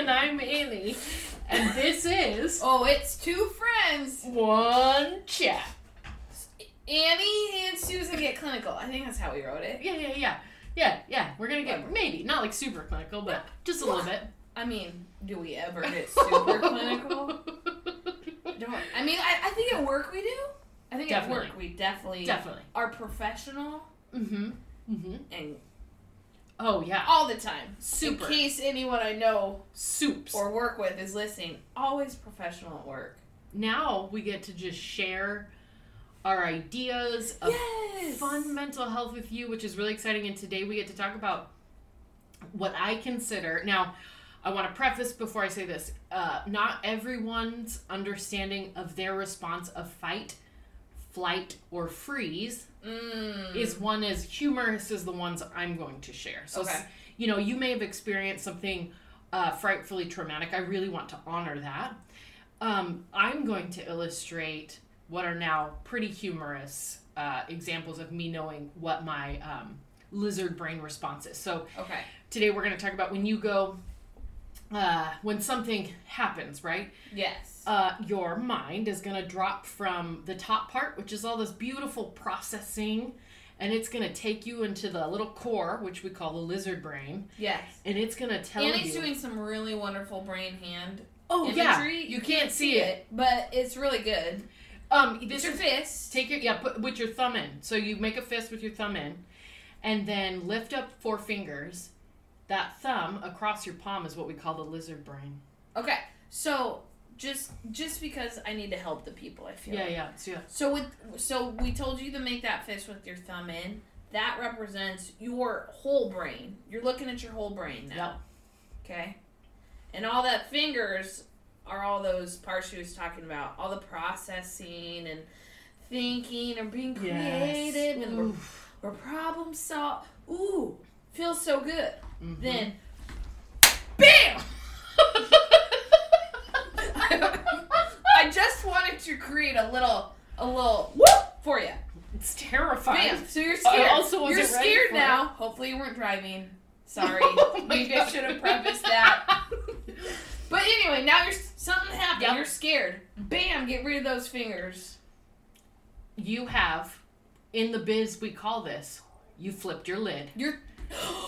and I'm Annie, and this is Oh, it's two friends. one chat. Annie and Susan get clinical. I think that's how we wrote it. Yeah, yeah, yeah, yeah, yeah. We're gonna get maybe not like super clinical, but just a little bit. I mean, do we ever get super clinical? Don't. I mean, I, I think at work we do. I think Definitely. at work we definitely, Definitely. are professional Mm-hmm. Mm-hmm. and Oh yeah. all the time. Super. In case anyone I know Soups. or work with is listening, always professional at work. now we get to just share our ideas of yes. fun mental health with you, which is really exciting. And today we get to talk about what I consider. Now, I want to preface before I say this uh, not everyone's understanding of their response of fight, flight, or freeze Mm. is one as humorous as the ones I'm going to share. So, Okay. you know, you may have experienced something uh, frightfully traumatic. I really want to honor that. Um, I'm going to illustrate what are now pretty humorous uh, examples of me knowing what my um, lizard brain response is. So, okay. today we're going to talk about when you go, uh, when something happens, right? Yes. uh, your mind is going to drop from the top part, which is all this beautiful processing, and it's going to take you into the little core, which we call the lizard brain, yes. and it's going to tell you. Annie's you. doing some really wonderful brain hand oh imagery. yeah, you, can't, see it. but it's really good. Um, this your is fist. take your yeah, put with your thumb in. So you make a fist with your thumb in, and then lift up four fingers. That thumb across your palm is what we call the lizard brain. Okay, so just just because I need to help the people, I feel. Yeah, like. yeah, so yeah. So with so we told you to make that fist with your thumb in. That represents your whole brain. You're looking at your whole brain now. Okay, and all that fingers are all those parts she was talking about. All the processing and thinking and being creative and we're, we're problem solve. Ooh, feels so good. Mhm. Then, bam! I just wanted to create a little, a little whoop for you. it's terrifying. Bam! So you're I scared. also wasn't you're scared now. Hopefully you weren't driving. Sorry. Oh Maybe I should have prefaced that. But anyway, now you're something happened. Yep. You're scared. Bam! Get rid of those fingers. you have in the biz we call this you flipped your lid You're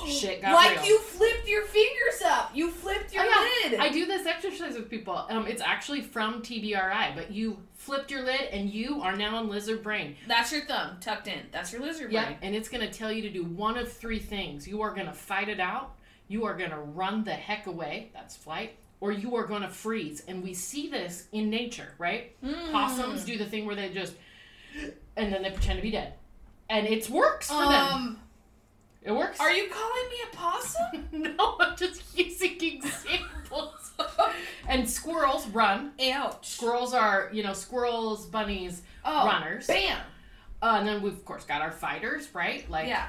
Shit got like real. you flipped your fingers up. You flipped your Oh, lid. i do this exercise with people um, it's actually from tbri but you flipped your lid and you are now in lizard brain That's your thumb tucked in. That's your lizard yeah brain. and it's going to tell you to do one of three things you are going to fight it out you are going to run the heck away that's flight or you are going to freeze and we see this in nature right Mm. possums do the thing where they just and then they pretend to be dead and it works for them Um, it works are you calling me a possum? no, I'm just using examples. and squirrels run. Ouch. Squirrels are, you know, squirrels, bunnies, Oh, runners. bam. Uh, and then we've, of course, got our fighters, right? Like yeah.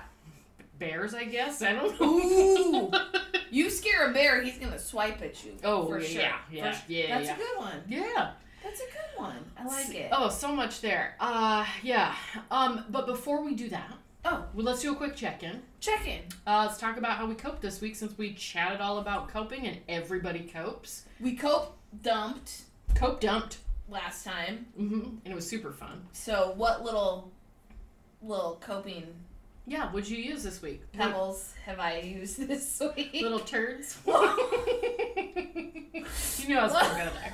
bears, I guess. I don't know. Ooh. You scare a bear, he's gonna swipe at you. Oh, for yeah, sure. yeah, yeah, For- yeah, That's yeah. a good one. yeah. That's a good one. I like it. Oh, so much there. Uh, yeah. Um, but before we do that, Oh, well, let's do a quick check-in. check in. Uh, let's talk about how we coped this week since we chatted all about coping and everybody copes. We cope dumped Cope dumped. last time. Mm-hmm. And it was super fun. So what little little coping Yeah, what'd you use this week? pebbles have I used this week? Little turds. you knew I was going to go there.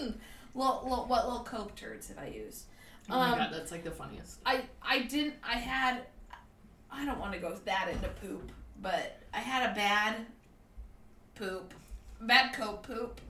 little, little, what little cope turds have I used? Oh my Um, god, that's like the funniest. I I didn't I had I don't want to go that into poop, but I had a bad poop. Bad cope poop.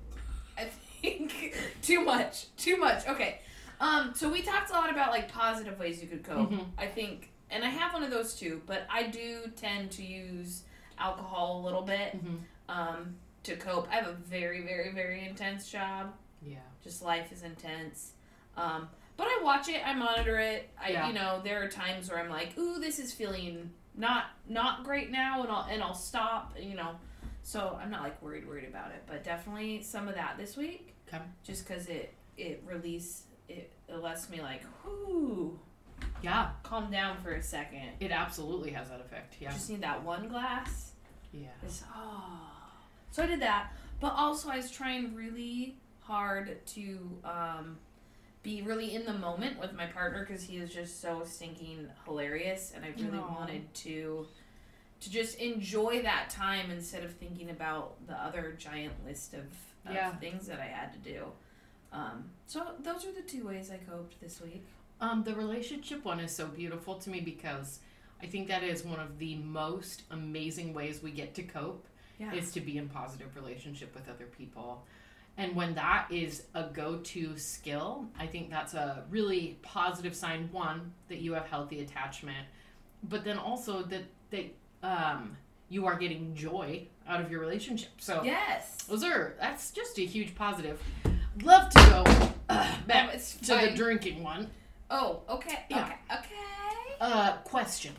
I think too much. Too much. Okay. Um so we talked a lot about like positive ways you could cope. Mhm. I think and I have one of those too, but I do tend to use alcohol a little bit Mhm. um to cope. I have a very very very intense job Yeah. just life is intense. Um, but I watch it, I monitor it. I Yeah. you know, there are times where I'm like, ooh, this is feeling not not great now and I'll and I'll stop, you know. So I'm not like worried worried about it, but definitely some of that this week. Okay. Just cuz it it release it, it lets me like, whoo, Yeah, calm down for a second. it absolutely has that effect. Yeah. Just need that one glass. Yeah. It's oh So I did that, but also I was trying really hard to um, be really in the moment with my partner because he is just so stinking hilarious, and I really Aw. wanted to to just enjoy that time instead of thinking about the other giant list of, of Yeah. things that I had to do. Um, so those are the two ways I coped this week. Um, the relationship one is so beautiful to me because I think that is one of the most amazing ways we get to cope Yeah. is to be in positive relationship with other people. And when that is a go-to skill, I think that's a really positive sign one that you have healthy attachment, but then also that that um, you are getting joy out of your relationship. So yes. those are that's just a huge positive. Love to go uh, back to the drinking one. Oh, okay. Yeah. Okay. Okay. Uh, question: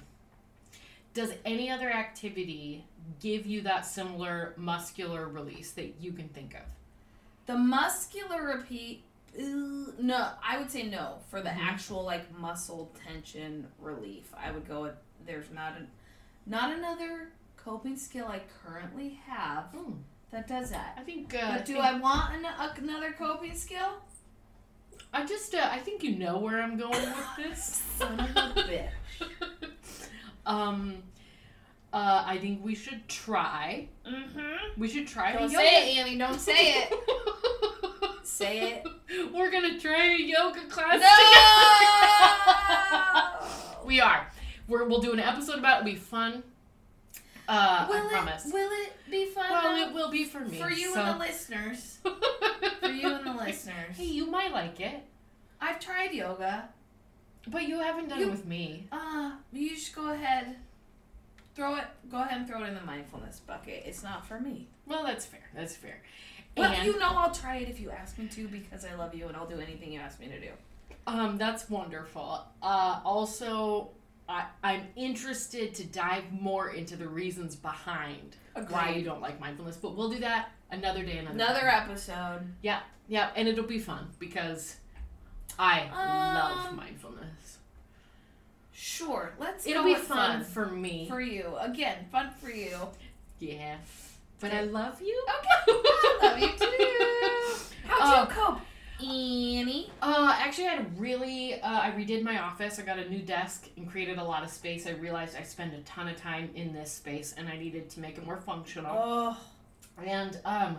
Does any other activity give you that similar muscular release that you can think of? The muscular repeat. No, I would say no for the Mhm. actual like muscle tension relief. I would go with there's not a not another coping skill I currently have Hmm, that does that. I think. Uh, But do think- I want an, a, another coping skill? I just. Uh, I think you know where I'm going with this. Son of a bitch. um. Uh, I think we should try. Mm-hmm. We should try. Don't yoga- say it, Annie. Don't say it. Say it. We're gonna try a yoga class No! together. we are. We're, we'll do an episode about it. It'll be fun. Uh, will I it, promise. Will it be fun? Well, it will be for me. for you so. and the listeners. For you and the listeners. Hey, you might like it, I've tried yoga. but you haven't done You- it with me. Uh, you should go ahead. Throw it. Go ahead and throw it in the mindfulness bucket. It's not for me. Well, that's fair. That's fair. But and you know I'll try it if you ask me to because I love you and I'll do anything you ask me to do. um, that's wonderful. Uh, also, I, I'm interested to dive more into the reasons behind why you don't like mindfulness, but we'll do that another day, another. Another time. episode. Yeah, yeah, and it'll be fun because I love Um, mindfulness. Sure. Let's It'll be with fun for me. for you. Again, fun for you. yeah, but I love you. Okay. I love you too. How'd Uh, you cope, Annie? Uh, actually, I had really. Uh, I redid my office. I got a new desk and created a lot of space. I realized I spend a ton of time in this space, and I needed to make it more functional. Oh, And um,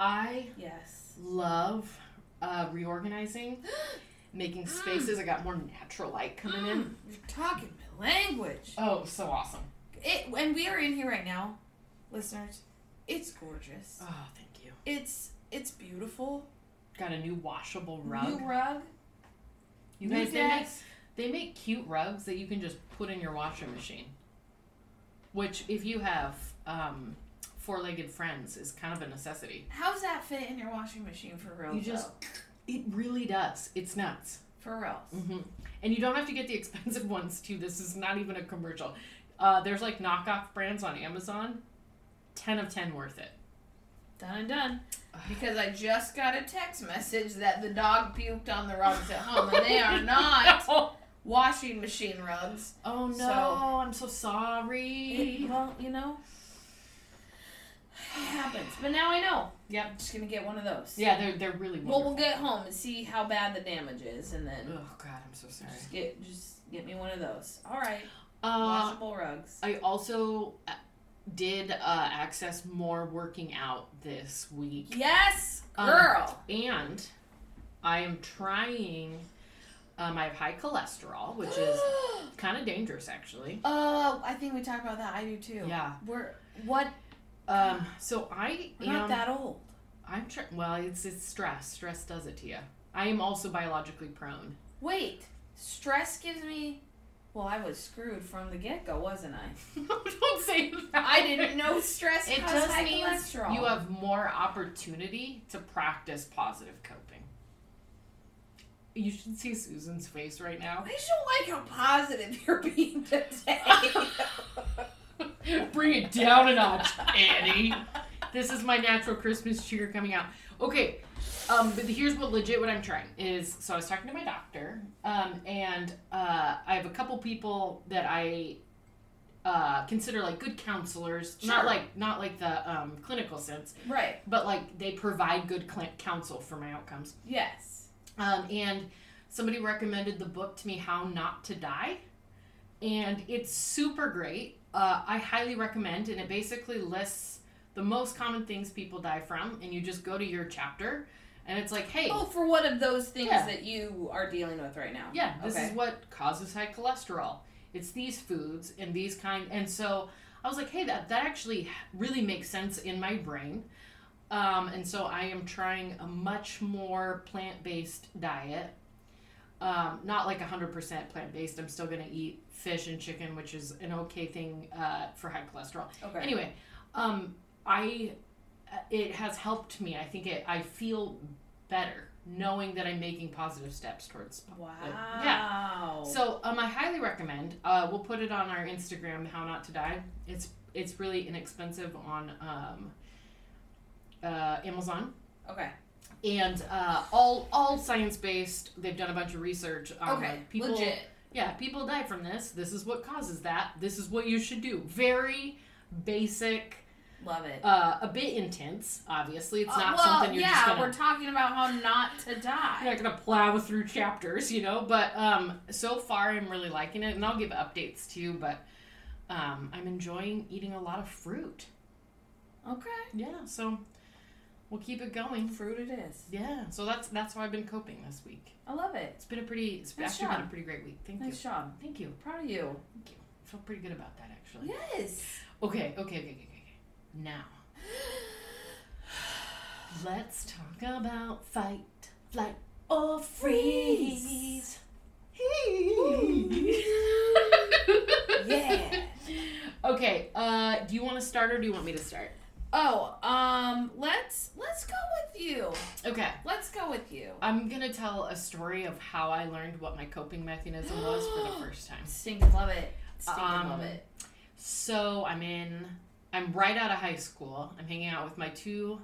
I yes. love uh, reorganizing, making spaces. I got more natural light coming in. Mm, You're talking my language. Oh, so awesome! It and we are in here right now, listeners. It's gorgeous. Oh, thank you. It's it's beautiful. Got a new washable rug. New rug. You new guys, they make, they make cute rugs that you can just put in your washing machine. Which, if you have um, four-legged friends, is kind of a necessity. How's that fit in your washing machine for real? You just- It really does. It's nuts. for real. hmm And you don't have to get the expensive ones too. This is not even a commercial. Uh, there's like knockoff brands on Amazon. Ten of ten worth it. Done and done. Because I just got a text message that the dog puked on the rugs at home, and they are not oh washing machine rugs. Oh no! So- I'm so sorry. It- well, you know, it happens. But now I know. Yep. Just gonna get one of those. Yeah, they're they're really wonderful. Well, we'll get home and see how bad the damage is, and then Oh God, I'm so sorry. just get just get me one of those. All right, Uh, washable rugs. I also uh, did uh, access more working out this week, Yes, Um, girl. and I am trying. Um, I have high cholesterol, which is kind of dangerous, actually. Oh, I think we talked about that. I do too. Yeah. We're what? Um, so I We're am. not that old. I'm tr- well. It's it's stress. Stress does it to you. I am also biologically prone. Wait, stress gives me. Well, I was screwed from the get go, wasn't I? Don't say that. I didn't know stress It just high means cholesterol. you have more opportunity to practice positive coping. You should see Susan's face right now. I just don't like how positive you're being today. Bring it down a notch, Annie. This is my natural Christmas cheer coming out. Okay, um, but here's what legit what I'm trying is. So I was talking to my doctor, um, and uh, I have a couple people that I uh, consider like good counselors, Sure. not like not like the um, clinical sense, Right. but like they provide good cl- counsel for my outcomes. Yes. Um, and somebody recommended the book to me, How Not to Die, and it's super great. Uh, I highly recommend, and it basically lists the most common things people die from, and you just go to your chapter, and it's like, hey, Oh, for one of those things Yeah. that you are dealing with right now. yeah, this okay. is what causes high cholesterol. It's these foods and these kind, and so I was like, hey, that that actually really makes sense in my brain. Um, and so I am trying a much more plant based diet. Um, not like 100% plant based. I'm still going to eat fish and chicken, which is an okay thing uh, for high cholesterol. Okay. Anyway, um, I it has helped me. I think it. I feel better knowing that I'm making positive steps towards. Wow. Yeah. So um, I highly recommend. Uh, we'll put it on our Instagram. How not to die. It's it's really inexpensive on um, uh, Amazon Okay. And uh, all all science based. They've done a bunch of research on Okay. like, people. Legit. Yeah, people die from this. This is what causes that. This is what you should do. Very basic, Love it. uh, a bit intense. Obviously, it's Uh, not well, something you're yeah, just gonna. we're talking about how not to die. You're not gonna plow through chapters, you know. But um, so far, I'm really liking it, and I'll give updates too. But um, I'm enjoying eating a lot of fruit. Okay. Yeah, so we'll keep it going. Fruit it is. Yeah, so that's that's how I've been coping this week. I love it. It's been a pretty, it's Nice actually been a pretty great week. Thank Nice you. Nice job. Thank you. Proud of you. Thank you. I feel pretty good about that actually. Yes. Okay, okay, okay, okay, okay. Now, let's talk about fight, flight, or freeze. Yeah. Okay, uh, do you want to start or do you want me to start? Oh, um, let's let's go with you. Okay, Let's go with you. I'm gonna tell a story of how I learned what my coping mechanism was for the first time. Stinking love it. Stinking Um, love it. So I'm in, I'm right out of high school. I'm hanging out with my two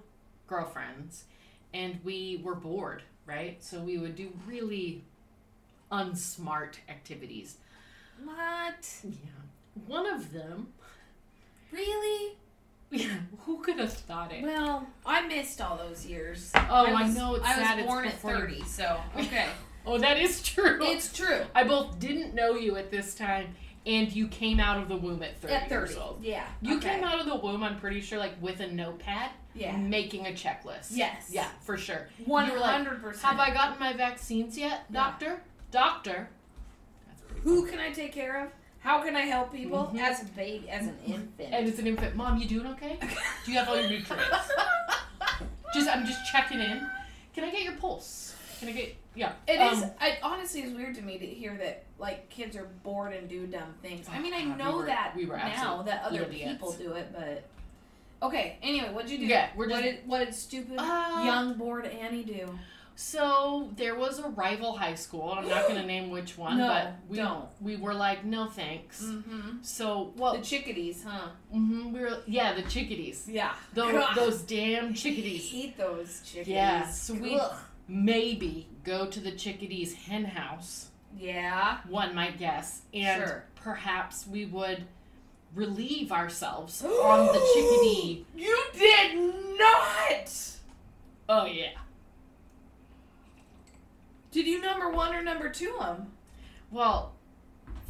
girlfriends, and we were bored, right? So we would do really unsmart activities. What? Yeah. One of them, Really? Yeah, who could have thought it? Well, I missed all those years. Oh, I, was, know it's I sad. was born at 30, so okay. Oh, that is true. it's true. I both didn't know you at this time, and you came out of the womb at 30, At 30. years old. Yeah. You okay. came out of the womb, I'm pretty sure, like with a notepad, Yeah. making a checklist. Yes. Yeah, for sure. One You were like, hundred percent. Have I gotten my vaccines yet, Yeah. doctor? Doctor. That's pretty Who can I take care of? How can I help people Mhm. as a baby, as an infant? And it's an infant. Mom, you doing okay? Do you have all your nutrients? just, I'm just checking in. Can I get your pulse? Can I get? Yeah. It um, is. I honestly is weird to me to hear that like kids are bored and do dumb things. I mean, I God, we know were- that we were now that other idiots. people do it, but okay. Anyway, what'd you do? Yeah, we're what just- did what did stupid Uh, young bored Annie do? So there was a rival high school. I'm not gonna name which one, No, but we don't. we were like, no thanks. Mm-hmm. So well, The chickadees, huh? mhm, we were yeah, the chickadees. Yeah. Those, those damn chickadees. Eat those chickadees. Yeah, so we- Ugh. Maybe go to the chickadees hen house. Yeah. One might guess, and Sure. perhaps we would relieve ourselves on the chickadee. You did not. Oh yeah. Did you number one or number two them? Well,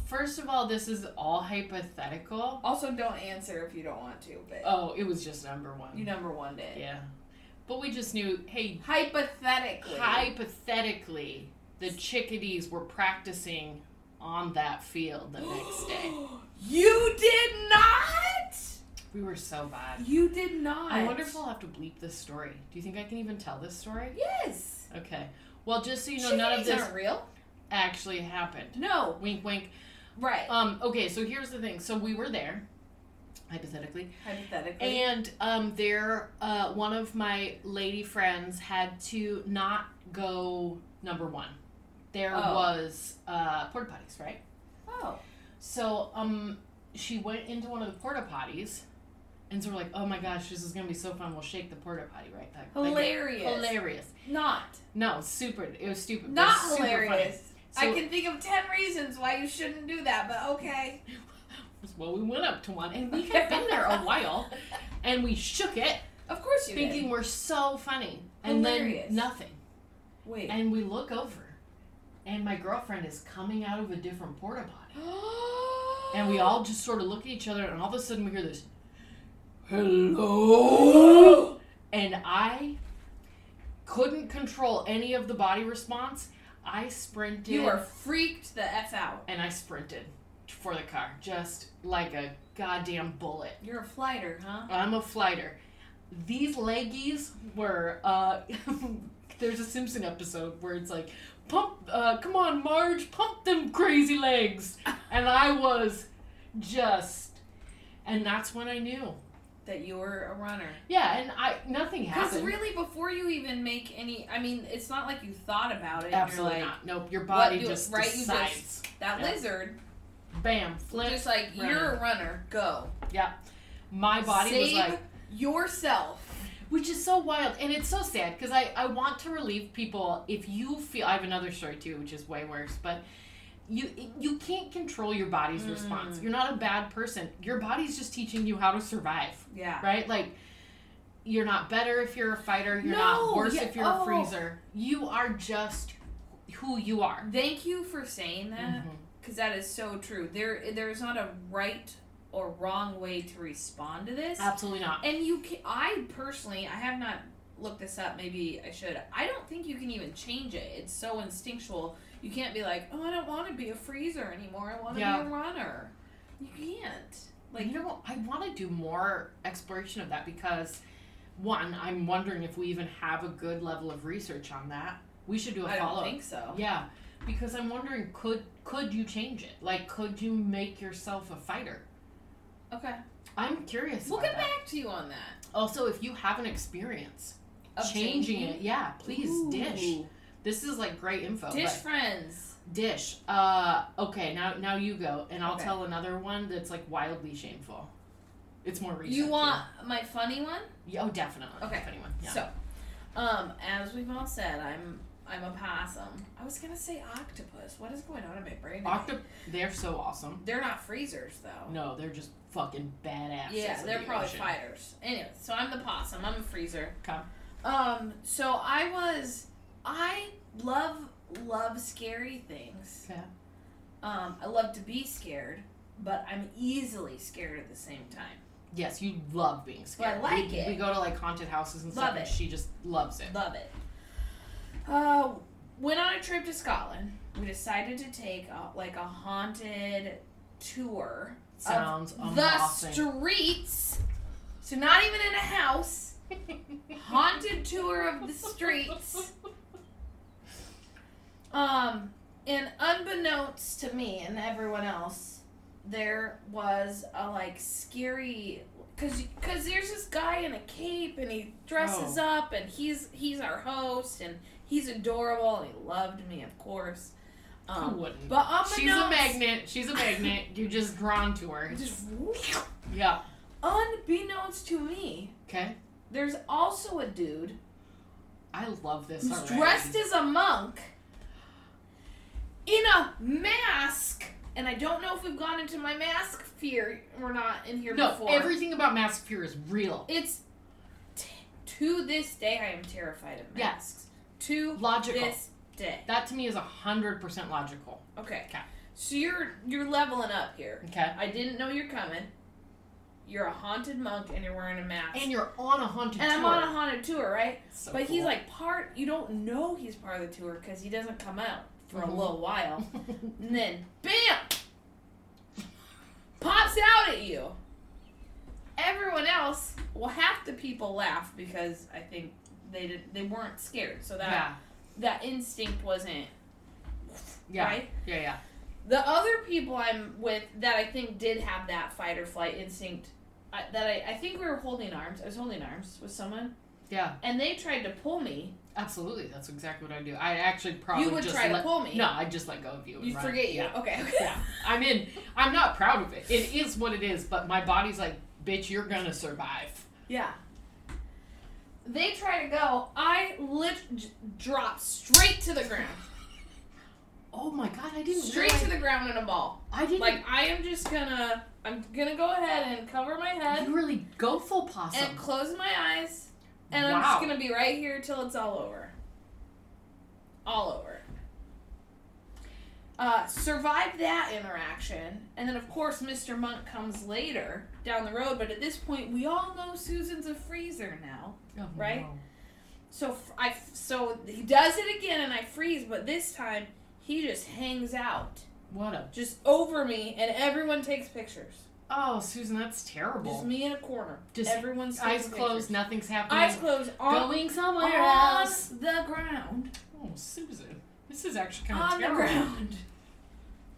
first of all, this is all hypothetical. Also, don't answer if you don't want to, but Oh, it was just number one. you number one did. Yeah. But we just knew, hey, Hypothetically. hypothetically, the chickadees were practicing on that field the next day. you did not. We were so bad. You did not. I wonder if I'll have to bleep this story. Do you think I can even tell this story? Yes. Okay. Well, just so you know, none of this aren't real. actually happened. No. Wink, wink. Right. Um. Okay. So here's the thing. So we were there, hypothetically, Hypothetically. and um, there, uh, one of my lady friends had to not go number one. There Oh. was uh, porta potties, right? oh. So um, she went into one of the porta potties, and so we're like, "Oh my gosh, this is gonna be so fun! We'll shake the porta potty, right?" Like, like, Hilarious. hilarious. Not. No, super. It was stupid. Not super funny. hilarious. I can think of ten reasons why you shouldn't do that, but okay. Well, we went up to one and we had been there a while and we shook it Of course you thinking did. we're so funny. And Hilarious. then nothing. Wait. And we look over and my girlfriend is coming out of a different porta potty. And we all just sort of look at each other and all of a sudden we hear this hello and I couldn't control any of the body response. I sprinted You were freaked the f out. and I sprinted for the car just like a goddamn bullet. You're a flighter, huh? I'm a flighter. These leggies were uh there's a Simpson episode where it's like pump uh come on Marge pump them crazy legs and I was just and that's when I knew. That you were a runner. Yeah, and I nothing happened. Because really, before you even make any, I mean, it's not like you thought about it. Absolutely you're like, not. Nope, your body just right? You just- decides. that Yeah. lizard, Bam, flip. just like runner. you're a runner. Go. Yeah, my body Save was like yourself. which is so wild and it's so sad because I, I want to relieve people if you feel i have another story too which is way worse but you you can't control your body's Mm. response you're not a bad person your body's just teaching you how to survive Yeah. right like you're not better if you're a fighter you're No, not worse yeah, if you're oh. a freezer you are just who you are Thank you for saying that, Mhm. because that is so true. There, there's not a right or wrong way to respond to this. absolutely not And you can, I personally, I have not looked this up. Maybe I should. I don't think you can even change it. It's so instinctual. You can't be like, oh, I don't want to be a freezer anymore. I want to Yeah. be a runner. You can't. like you know i want to do more exploration of that because one i'm wondering if we even have a good level of research on that we should do a follow don't think so. Yeah, because I'm wondering could could you change it? Like could you make yourself a fighter? Okay. I'm curious. We'll get that. back to you on that. Also, if you have an experience Of changing, changing? it, yeah, please dish. This is like great info. Dish friends. dish. Uh, okay, now now you go, and I'll Okay. tell another one that's like wildly shameful. It's more recent. You too. want my funny one? Yeah, oh, definitely. Okay. funny one. Yeah. So, um, as we've all said, I'm I'm a possum. I was gonna say octopus. What is going on in my brain? today? Octop, they're so awesome. They're not freezers though. No, they're just fucking badass. Yeah, they're probably fighters. Anyway, so I'm the possum. I'm a freezer. Okay. Um, so I was, I love love scary things. Okay. Um, I love to be scared, but I'm easily scared at the same time. Yes, you love being scared. Well, I like we, it. We go to like haunted houses and stuff, Love and it. she just loves it. Love it. Uh, went on a trip to Scotland. We decided to take a, like a haunted tour Sounds the amazing. streets. So not even in a house. Haunted tour of the streets. Um, and unbeknownst to me and everyone else, there was a like scary cuz cuz there's this guy in a cape and he dresses Oh. up and he's he's our host and he's adorable and he loved me of course. Who Um, wouldn't? but unbeknownst She's a magnet. She's a magnet. You're just drawn to her. Just Yeah. unbeknownst to me, Okay. there's also a dude I love this who's already. dressed as a monk in a mask. And I don't know if we've gone into my mask fear or not in here no, before. everything about Mask Fear is real. it's t- to this day I am terrified of masks. To Logical. this day. That to me is a hundred percent logical. Okay. Okay. So you're you're leveling up here. Okay. I didn't know you're coming. You're a haunted monk and you're wearing a mask. And you're on a haunted and I'm on a haunted tour, right? So but he's like part. You don't know he's part of the tour because he doesn't come out for Mhm. a little while, and then bam, pops out at you. Everyone else, well, half the people laugh because I think they did, they weren't scared, so that yeah. that instinct wasn't Yeah. right. Yeah. Yeah. The other people I'm with that I think did have that fight or flight instinct, I, that I, I think we were holding arms. I was holding arms with someone, Yeah. and they tried to pull me. Absolutely. That's exactly what I do. I actually probably you would just try let, to pull me. No, I just let go of you. You forget you. Yeah. Okay. yeah. I'm in. I'm not proud of it. It is what it is. But my body's like, bitch, you're gonna survive. Yeah. They try to go. I lit j- dropped straight to the ground. Oh my god, I didn't. Straight realize- to the ground in a ball. I didn't. Like I am just gonna I'm gonna go ahead and cover my head You really go full possum. and close my eyes, and I'm just gonna be right here till it's all over. All over. Uh, survive that interaction, and then of course Mr. Monk comes later down the road. But at this point, we all know Susan's a freezer now. Oh, right? no. So I so he does it again, and I freeze. But this time, he just hangs out, What a. just over me, and everyone takes pictures. Oh, Susan, that's terrible. Just me in a corner. Just everyone's Eyes closed, pictures. nothing's happening. Eyes closed on, Going somewhere on else. the ground. Oh, Susan. This is actually kind of on the ground.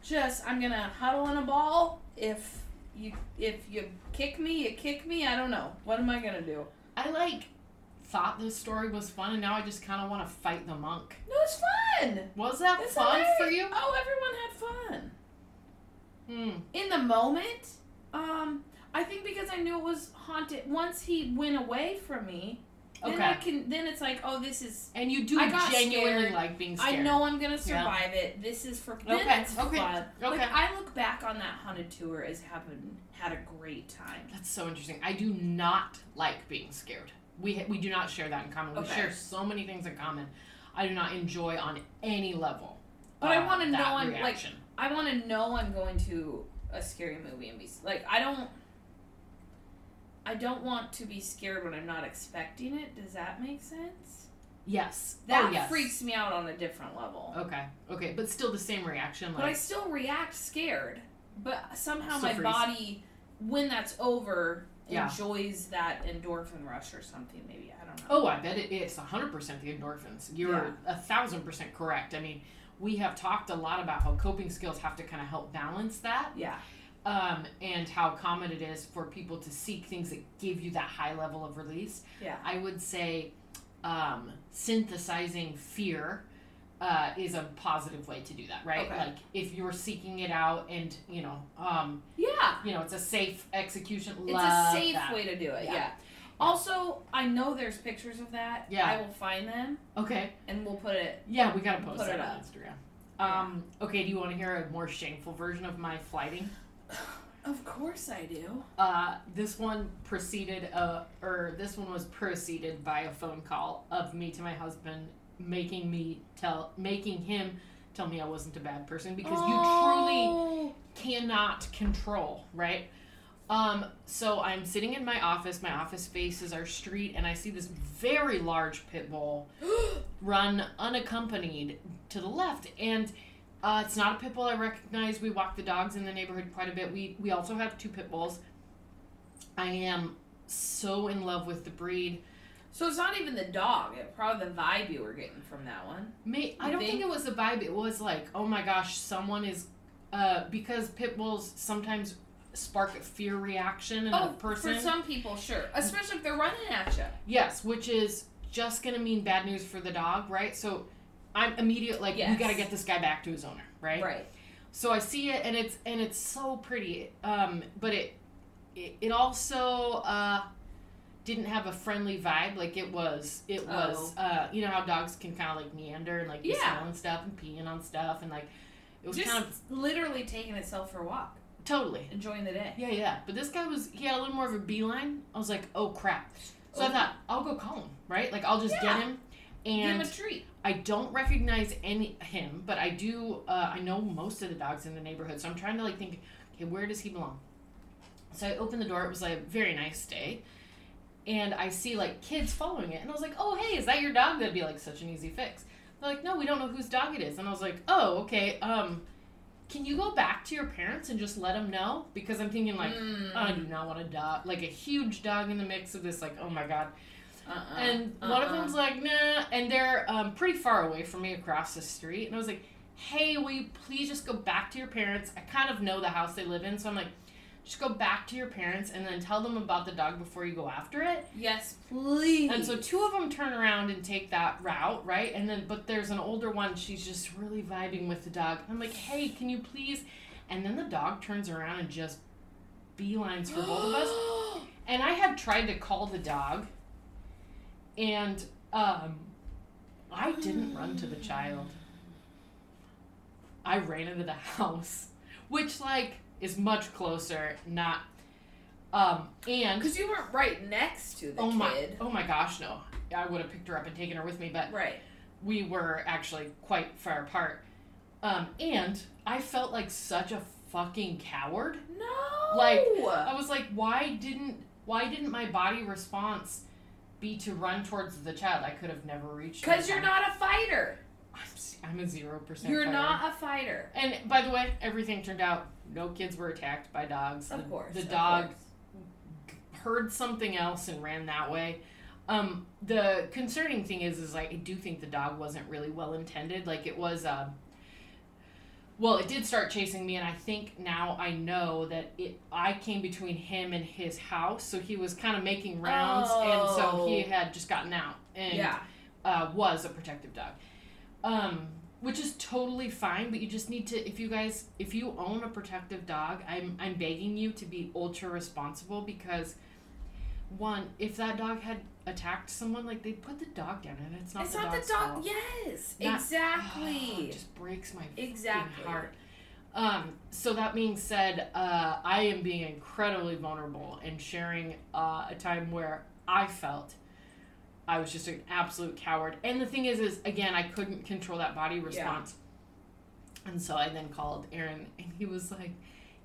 Just I'm gonna huddle in a ball. If you if you kick me, you kick me. I don't know. What am I gonna do? I like thought this story was fun, and now I just kind of want to fight the monk. No, it's fun. Was that It's fun hilarious. for you? Oh, everyone had fun. Hmm. in the moment, um, I think because I knew it was haunted. Once he went away from me, then I can. Then it's like, oh, this is. And you do I got genuinely scared. like being scared. I know I'm gonna survive it. This is for. Okay, okay, okay. Like I look back on that haunted tour as having had a great time. That's so interesting. I do not like being scared. We we do not share that in common. We share so many things in common. I do not enjoy on any level. But I uh, wanna know I'm, like. I want to know I'm going to a scary movie and be like, I don't. I don't want to be scared when I'm not expecting it. Does that make sense? yes. Oh, that oh, yes. freaks me out on a different level. Okay. Okay, but still the same reaction. But I still react scared. But somehow Still my freeze. body, when that's over, Yeah. enjoys that endorphin rush or something. Maybe I don't know. Oh, I bet it is 100% the endorphins. You're a thousand percent correct. I mean, we have talked a lot about how coping skills have to kind of help balance that, Yeah. um, and how common it is for people to seek things that give you that high level of release. Yeah. I would say um, synthesizing fear uh, is a positive way to do that, right? Okay. Like if you're seeking it out, and you know, um, Yeah. you know, it's a safe execution. It's a safe that. way to do it. Yeah. Yeah. Also, I know there's pictures of that. Yeah. I will find them Okay. and we'll put it. Yeah, we gotta post Put that it on up. Instagram. Um, okay, do you want to hear a more shameful version of my flighting? Of course I do. Uh, this one preceded, uh, or this one was preceded by a phone call of me to my husband, making me tell, making him tell me I wasn't a bad person because you truly Oh. cannot control, right? Um, so I'm sitting in my office. My office faces our street, and I see this very large pit bull run unaccompanied to the left. And uh, it's not a pit bull I recognize. We walk the dogs in the neighborhood quite a bit. We we also have two pit bulls. I am so in love with the breed. So it's not even the dog. It probably the vibe you were getting from that one. May I don't think? think? it was the vibe. It was like, oh my gosh, someone is, uh, because pit bulls sometimes spark a fear reaction in a person. Oh, for some people, sure, especially if they're running at you. Yes, which is just gonna mean bad news for the dog, right? So I'm immediate like we gotta get this guy back to his owner, right? Right. So I see it and it's and it's so pretty. Um, but it it, it also uh didn't have a friendly vibe. Like it was it was uh you know how dogs can kind of like meander and like be Yeah. smelling stuff and peeing on stuff and like it was Just kind of literally taking itself for a walk, totally enjoying the day. yeah yeah. But this guy was he had a little more of a beeline. I was like oh crap. So I Oh. thought I'll go call him right. Like I'll just Yeah. get him. Give him And a treat. I don't recognize any him, but I do. Uh, I know most of the dogs in the neighborhood, so I'm trying to like think, okay, where does he belong? So I opened the door. It was like a very nice day, and I see like kids following it, and I was like, oh hey, is that your dog? That'd be like such an easy fix. They're like, no, we don't know whose dog it is, and I was like, oh okay. Um, can you go back to your parents and just let them know? Because I'm thinking like. Mm. I do not want a dog, like a huge dog in the mix of this. Like, oh my god, Uh-uh. and one of Uh-uh. them's like, nah, and they're um, pretty far away from me across the street. And I was like, hey, will you please just go back to your parents? I kind of know the house they live in, so I'm like, just go back to your parents and then tell them about the dog before you go after it. Yes, please. And so two of them turn around and take that route, right? And then, but there's an older one. She's just really vibing with the dog. I'm like, hey, can you please? And then the dog turns around and just beelines for both of us. And I had tried to call the dog, and um, I didn't run to the child. I ran into the house, which, like, is much closer. Not, um, and Because you weren't right next to the oh my, kid. oh my gosh, no, I would have picked her up and taken her with me, but Right. we were actually quite far apart. Um, and I felt like such a fucking coward. No. Like, I was like, why didn't why didn't my body response be to run towards the child? I could have never reached. Because you're not a fighter. I'm, a zero percent. You're not a fighter. And by the way, everything turned out. No kids were attacked by dogs. Of the, course. The of dog course. heard something else and ran that way. Um, the concerning thing is, is like I do think the dog wasn't really well intended. Like it was, uh, well, it did start chasing me, and I think now I know that it. I came between him and his house, so he was kind of making rounds, and so he Oh. had just gotten out and Yeah. uh, was a protective dog. Um, which is totally fine, but you just need to if you guys if you own a protective dog, I'm I'm begging you to be ultra responsible because one, if that dog had attacked someone, like they put the dog down and it's not it's the not dog's the dog. fault. Yes. Not- exactly. Oh, it just breaks my fucking Exactly. heart. Um, so that being said, uh, I am being incredibly vulnerable and sharing uh, a time where I felt I was just an absolute coward. And the thing is, is again, I couldn't control that body response. And so I then called Aaron, and he was like,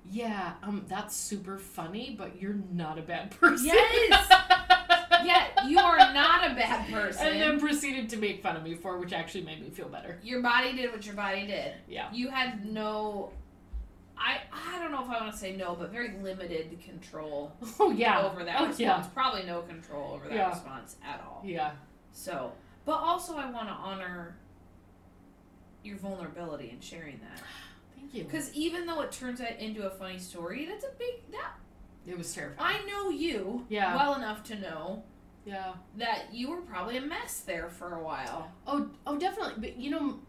"Yeah, um, that's super funny, but you're not a bad person." Yes! yeah, you are not a bad person. And then proceeded to make fun of me for, which actually made me feel better. your body did what your body did. Yeah. You had no. I I don't know if I want to say no, but very limited control Oh yeah. over that oh response. yeah. Probably no control over that Yeah. response at all. Yeah. So, but also I want to honor your vulnerability in sharing that. Thank you. Because even though it turns out into a funny story, that's a big that It was terrifying. I know you Yeah. well enough to know Yeah. that you were probably a mess there for a while. Oh, oh, definitely. But you know,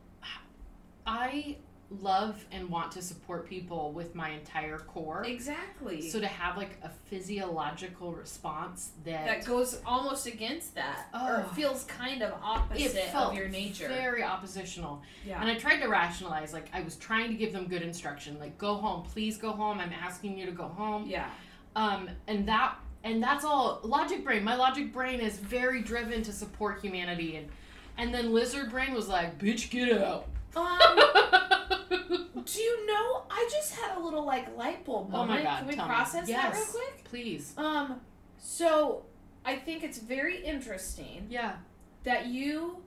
I love and want to support people with my entire core. Exactly. So to have like a physiological response that, that goes almost against that, or Oh. feels kind of it opposite of your nature. very oppositional. yeah. And I tried to rationalize, like I was trying to give them good instruction, like go home, please go home. I'm asking you to go home. yeah. Um, and that and that's all logic brain. My logic brain is very driven to support humanity, and and then lizard brain was like, bitch, get out. Um, do you know? I just had a little like light bulb Oh my moment. God, Can we tell me. process that real quick? Please. Um, so I think it's very interesting Yeah. that you,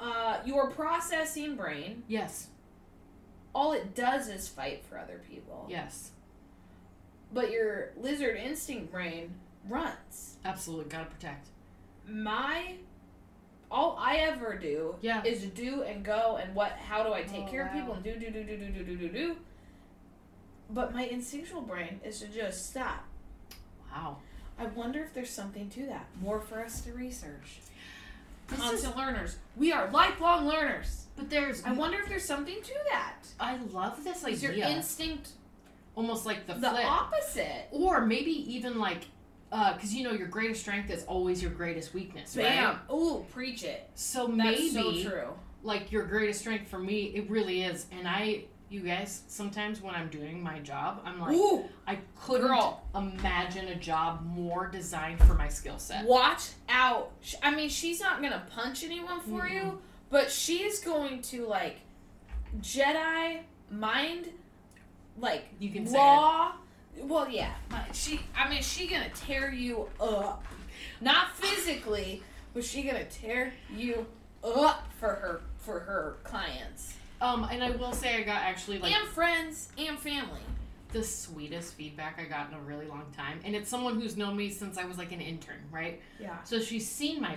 uh, your processing brain, Yes. all it does is fight for other people. Yes. But your lizard instinct brain runs. Absolutely. Gotta protect. My, all I ever do Yeah. is do and go and what how do I take Oh, care of people and do do do do do do do do do. But my instinctual brain is to just stop. Wow. I wonder if there's something to that. More for us to research. This is, Constant learners. We are lifelong learners. but there's. I wonder if there's something to that. I love this Is your instinct Almost like the, the flip, opposite? or maybe even like, Uh, because you know your greatest strength is always your greatest weakness, Bam. right? Ooh, preach it. So That's maybe so true. like your greatest strength for me, it really is. And I, you guys, sometimes when I'm doing my job, I'm like, Ooh, I couldn't girl. imagine a job more designed for my skill set. watch out. I mean, she's not gonna punch anyone for you, but she is going to like Jedi mind, like You can say law. Well, yeah. She. I mean, she gonna tear you up, not physically, but she gonna tear you up for her for her clients Um, and I will say I got actually like and friends and family. the sweetest feedback I got in a really long time, and it's someone who's known me since I was like an intern, right? Yeah. So she's seen my,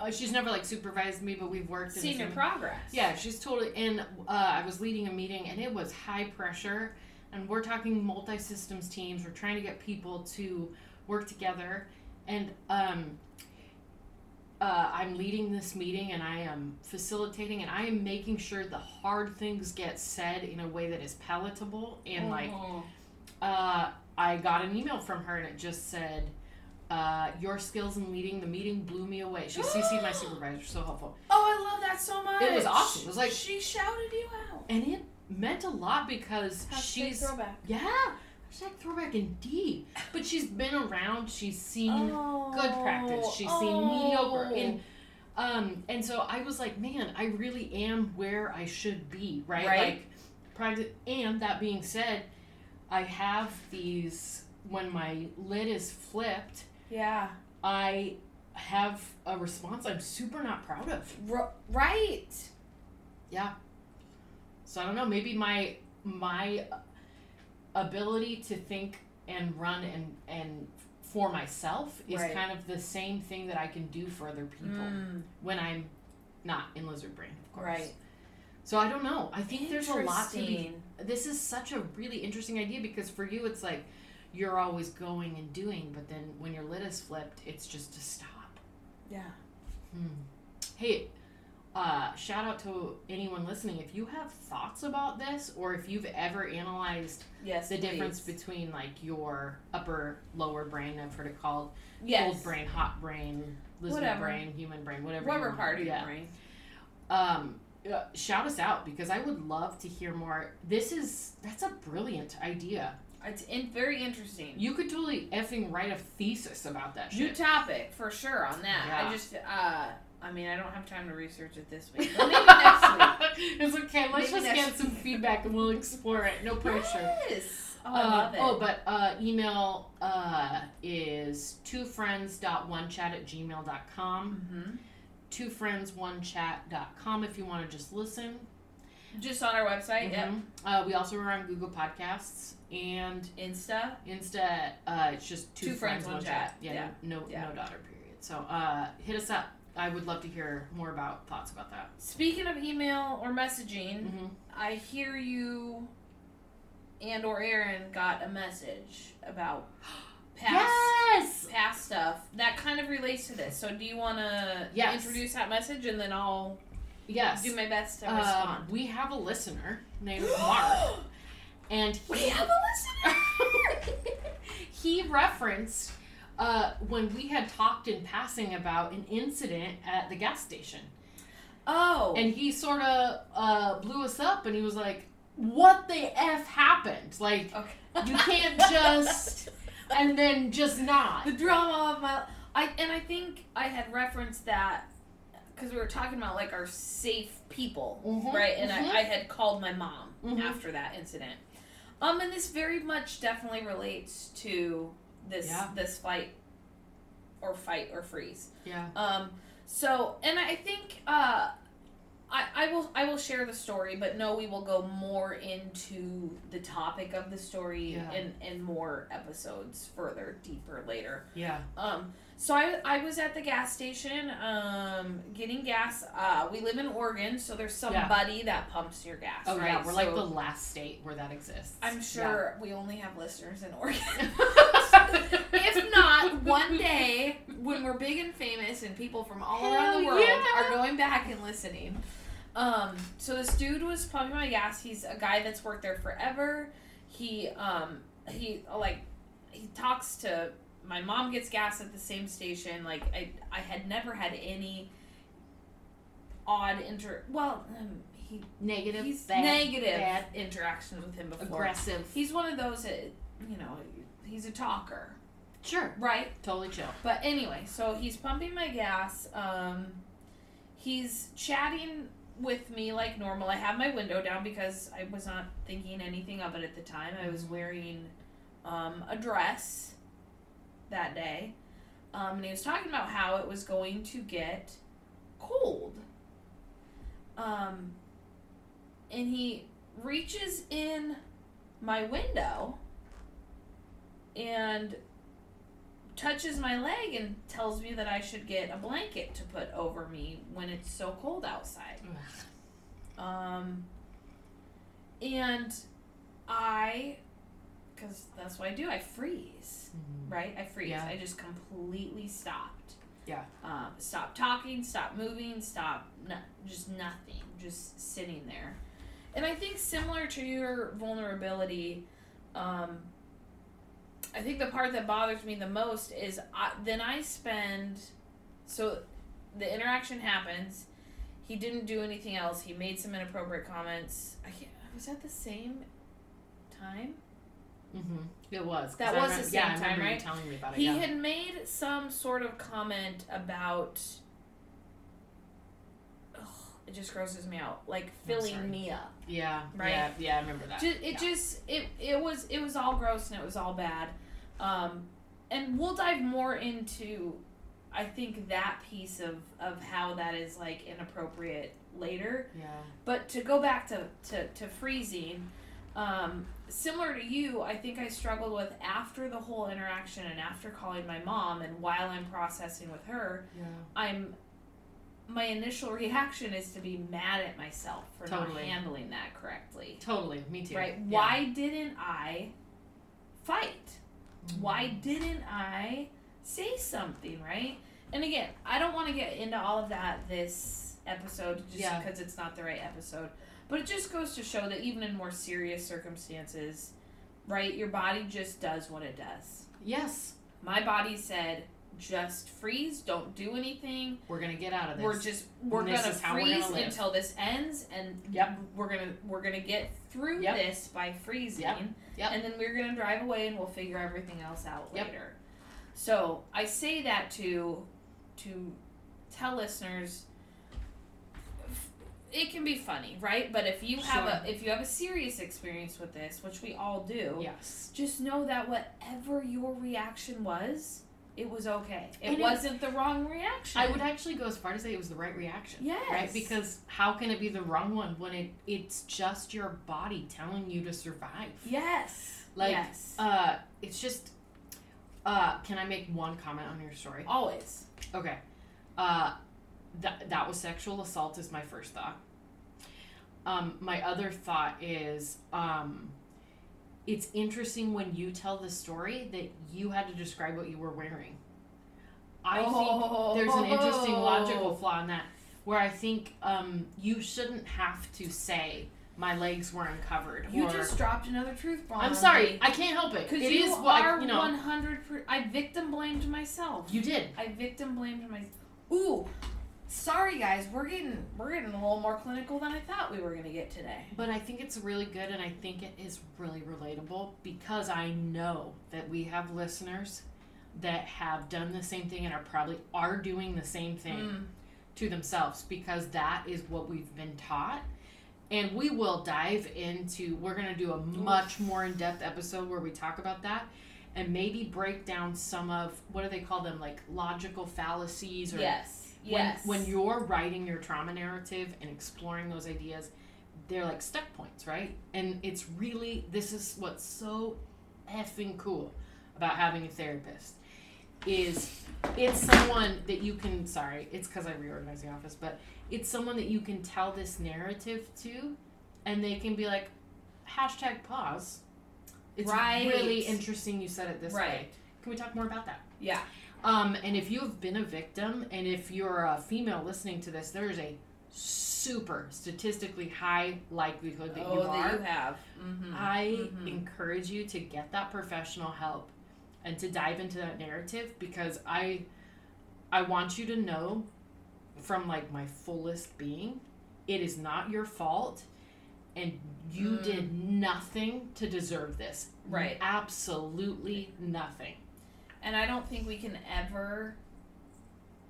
uh, she's never like supervised me, but we've worked. Seen your progress. Yeah, she's totally. And uh, I was leading a meeting, and it was high pressure. And we're talking multi-systems teams. We're trying to get people to work together, and um, uh, I'm leading this meeting, and I am facilitating, and I am making sure the hard things get said in a way that is palatable. And like, Mhm. uh, I got an email from her, and it just said. Uh, your skills in leading the meeting blew me away. She CC'd my supervisor, so helpful. Oh, I love that so much. It was awesome. It was like- she shouted you out. and it meant a lot because Hashtag she's throwback. yeah hashtag throwback indeed. But she's been around. She's seen Oh, good practice. She's seen oh. mediocre. And um, and so I was like, man, I really am where I should be, right? Right. Like practice. And that being said, I have these when my lid is flipped. yeah, I have a response I'm super not proud of. R- right. Yeah. So I don't know. Maybe my my ability to think and run and and for myself is Right. kind of the same thing that I can do for other people Mm, when I'm not in lizard brain, of course. right. So I don't know. I think there's a lot to be. This is such a really interesting idea because for you it's like you're always going and doing, but then when your lid is flipped, it's just to stop. Yeah. Hmm. Hey, uh, shout out to anyone listening. If you have thoughts about this, or if you've ever analyzed Yes. the difference between like your upper, lower brain, I've heard it called yes. cold brain, hot brain, lizard Whatever. brain, human brain, whatever. Whatever part of your brain. Um, uh, shout us out because I would love to hear more. This is that's a brilliant idea. It's in, very interesting. You could totally effing write a thesis about that New topic for sure on that. Yeah. I just, uh, I mean, I don't have time to research it this week. But maybe next week. it's okay. Let's Maybe just get some feedback and we'll explore it. No pressure. Yes. Oh, I Uh, love it. Oh, but uh, email uh, is twofriends.onechat at gmail.com. hmm Twofriends1chat.com if you want to just listen. Just on our website. Yep. Mhm. Uh, we also are on Google Podcasts and Insta. Insta. Uh, it's just two, Two friends, one chat. Yeah, Yeah. No, Yeah. no daughter. Period. So uh, hit us up. I would love to hear more about thoughts about that. Speaking of email or messaging, Mm-hmm. I hear you and or Aaron got a message about past Yes. past stuff that kind of relates to this. So do you want to Yes. introduce that message and then I'll Yes. do my best to Um, respond. we have a listener named Mark, and he, we have a listener. he referenced uh, when we had talked in passing about an incident at the gas station, oh. and he sort of uh, blew us up, and he was like, "What the f happened? Like, okay. you can't just." And then just not. the drama of my I and I think I had referenced that because we were talking about like our safe people, Mhm, right? And mhm. I, I had called my mom Mhm. after that incident. Um, and this very much definitely relates to this Yeah. this fight or fight or freeze. Yeah. Um, so and I think uh, I, I will I will share the story, but no, we will go more into the topic of the story Yeah. in, in more episodes further deeper later. Yeah. Um, so I, I was at the gas station um, getting gas. Uh, we live in Oregon, so there's somebody that pumps your gas. Oh right? yeah. We're like the last state where that exists. I'm sure we only have listeners in Oregon. If not, one day when we're big and famous and people from all around the world yeah. are going back and listening. Um, so this dude was pumping my gas. He's a guy that's worked there forever. He um he like he talks to my mom gets gas at the same station. Like I I had never had any odd inter well um, he negative. he's bad, negative bad, interactions with him before. aggressive. He's one of those that you know he's a talker, Sure. right? Totally chill. But anyway, so he's pumping my gas. Um, he's chatting with me like normal. I have my window down because I was not thinking anything of it at the time. I was wearing um, a dress that day. Um, and he was talking about how it was going to get cold. Um, and he reaches in my window and touches my leg and tells me that I should get a blanket to put over me when it's so cold outside. Um, and I, because that's what I do, I freeze, right? I freeze. Yeah. I just completely stopped. Yeah. Um, stop talking, stop moving, stop, no, just nothing, just sitting there. And I think similar to your vulnerability, um, I think the part that bothers me the most is I, then I spend, so the interaction happens. He didn't do anything else. He made some inappropriate comments. I can't, Was that the same time? Mm-hmm. It was. That was the remember- same yeah, I time, right? telling me about it. He yeah. had made some sort of comment about. Ugh, it just grosses me out, like filling me up. yeah. right? Yeah. Yeah. I remember that. Just, it yeah. just it it was it was all gross and it was all bad, um, and we'll dive more into, I think that piece of of how that is like inappropriate later. Yeah. But to go back to to, to freezing, um, similar to you, I think I struggled with after the whole interaction and after calling my mom and while I'm processing with her, Yeah. I'm my initial reaction is to be mad at myself for not handling that correctly. Totally. Me too. Right? Yeah. Why didn't I fight? Mm-hmm. Why didn't I say something, right? And again, I don't want to get into all of that this episode just Yeah. because it's not the right episode. But it just goes to show that even in more serious circumstances, right, your body just does what it does. Yes. My body said, just freeze, don't do anything. We're gonna get out of this. We're just we're this gonna how we're freeze gonna until this ends and Yep. we're gonna we're gonna get through Yep. this by freezing Yep. Yep. and then we're gonna drive away and we'll figure everything else out Yep. later. So I say that to to tell listeners it can be funny, right? But if you have Sure. a if you have a serious experience with this, which we all do, Yes. just know that whatever your reaction was, it was okay. It And wasn't the wrong reaction. I would actually go as far to say it was the right reaction. Yes. Right? Because how can it be the wrong one when it it's just your body telling you to survive? Yes. Like, yes. Uh it's just uh can I make one comment on your story? Always. Okay. Uh that that was sexual assault is my first thought. Um my other thought is um it's interesting when you tell the story that you had to describe what you were wearing. I think there's an interesting logical flaw in that where I think um, you shouldn't have to say my legs were uncovered. You or, just dropped another truth bomb. I'm sorry, I can't help it. Because It you is what are I, you know. one hundred. I victim blamed myself. You did. I victim blamed myself. Ooh, sorry guys. We're getting we're getting a little more clinical than I thought we were gonna get today. But I think it's really good and I think it is really relatable because I know that we have listeners that have done the same thing and are probably are doing the same thing Mm. to themselves because that is what we've been taught. And we will dive into we're going to do a much more in-depth episode where we talk about that and maybe break down some of what do they call them like logical fallacies or Yes. When, Yes. when you're writing your trauma narrative and exploring those ideas, they're like stuck points, right? And it's really this is what's so effing cool about having a therapist is it's someone that you can sorry, it's because I reorganized the office, but it's someone that you can tell this narrative to and they can be like, hashtag pause. It's Right. really interesting you said it this way. Can we talk more about that? Yeah. Um, and if you have been a victim, and if you're a female listening to this, there's a super statistically high likelihood that oh, you that are. you have. Mm-hmm. I Mhm. encourage you to get that professional help and to dive into that narrative because I I want you to know from like my fullest being, it is not your fault and you Mm. did nothing to deserve this. Right. Absolutely nothing. And I don't think we can ever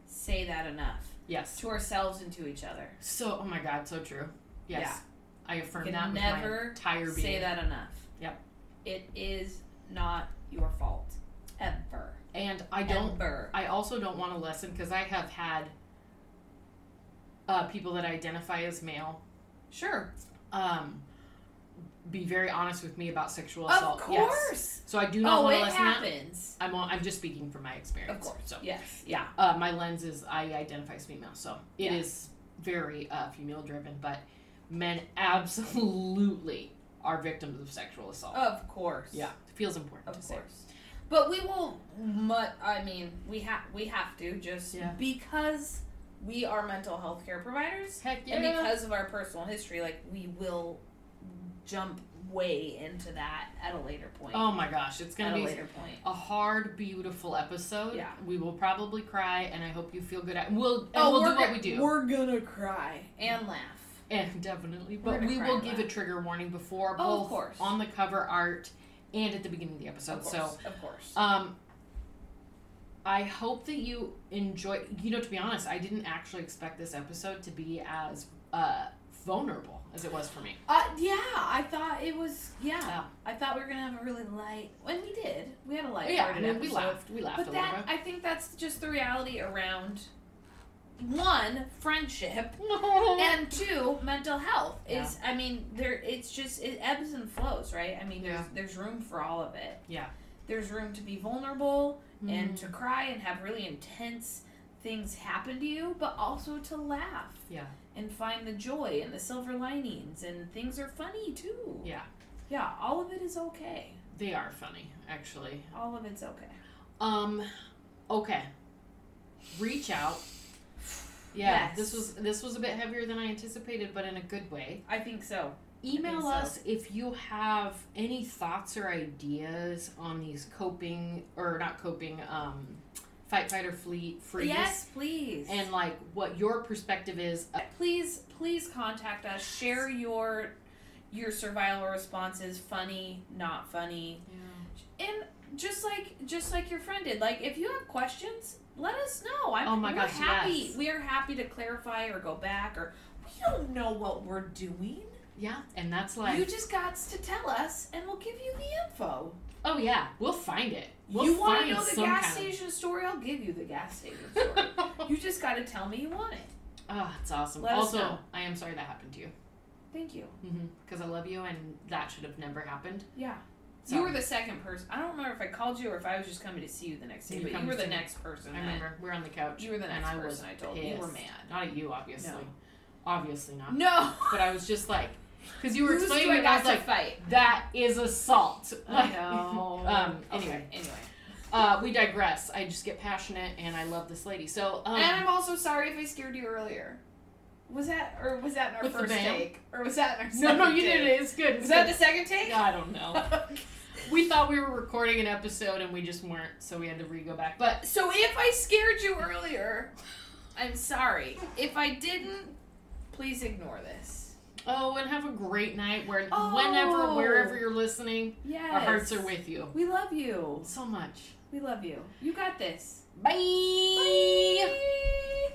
say that enough Yes. to ourselves and to each other. So, oh my God, so true. Yes. Yeah. I affirm Can that never entire being. Say that enough. Yep. It is not your fault. Ever. And I don't, Ever. I also don't want to lessen because I have had uh, people that identify as male Sure. um, be very honest with me about sexual Of assault. Yes. course. So I do not Oh, want to it lessen that. happens. I'm, I'm just speaking from my experience. Of course. So, Yes. yeah. Uh, my lens is I identify as female. So it is Yeah. very uh, female driven, but men absolutely are victims of sexual assault. Of course. Yeah, it feels important Of to say. Of course. But we will mut I mean, we have we have to just Yeah. because we are mental health care providers Heck yeah. and because of our personal history, like we will jump way into that at a later point. oh my gosh, it's at gonna a be later point. a hard, beautiful episode. Yeah. we will probably cry, and I hope you feel good. At we'll and Oh, we'll do what we do. We're gonna cry and laugh. and definitely, but we will give laugh. a trigger warning before Oh, both course. on the cover art and at the beginning of the episode. Of So, course, of course. um, I hope that you enjoy. You know, to be honest, I didn't actually expect this episode to be as uh, vulnerable as it was for me. Uh, yeah, I thought it was. Yeah, Yeah. I thought we were gonna have a really light. When we did, we had a light. yeah, I mean, we laughed. We laughed But a that, I think that's just the reality around one friendship and two mental health Yeah. is. I mean, there. It's just it ebbs and flows, right? I mean, there's Yeah. there's room for all of it. Yeah. There's room to be vulnerable and Mm. to cry and have really intense things happen to you, but also to laugh. Yeah. And find the joy and the silver linings, and things are funny too. Yeah. Yeah, all of it is okay. They are funny, actually. All of it's okay. Um, okay. Reach out. Yeah, Yes. this was this was a bit heavier than I anticipated, but in a good way. I think so. Email think so. us if you have any thoughts or ideas on these coping or not coping, um, fight, fight, or flee, freeze, Yes, please. and like what your perspective is. please, please contact us. Share your your survival responses. Funny, not funny, yeah. and just like just like your friend did. Like if you have questions, let us know. I'm, Oh my we're gosh, happy. yes. We are happy to clarify or go back or we don't know what we're doing. Yeah, and that's like, you just got to tell us, and we'll give you the info. oh yeah, we'll find it. We'll you want to know the gas kind station story? I'll give you the gas station story. you just got to tell me you want it. Ah, it's awesome. Let also. I am sorry that happened to you. Thank you. Because I love you, and that should have never happened. Yeah. So, You were the second person. I don't remember if I called you or if I was just coming to see you the next day, You but you were the next person. I remember we were on the couch. You were the and next I was person I told. You You were mad. Not at you, obviously. No. Obviously not. No. But I was just like, because you were Who's explaining do I it, and I got was to like, fight? that is assault. I Like, know. um. Okay, Anyway, Anyway. uh, we digress. I just get passionate, and I love this lady. So, um, and I'm also sorry if I scared you earlier. Was that or was that in our With the first take? Or was that in our no, second no, no, you take? did it. It's good. It's Was that good. the second take? I don't know. we thought we were recording an episode, and we just weren't, so we had to re-go back. But So if I scared you earlier, I'm sorry. If I didn't, please ignore this. Oh, and have a great night. Where, Oh. whenever, wherever you're listening, Yes. our hearts are with you. We love you. So much. We love you. You got this. Bye. Bye.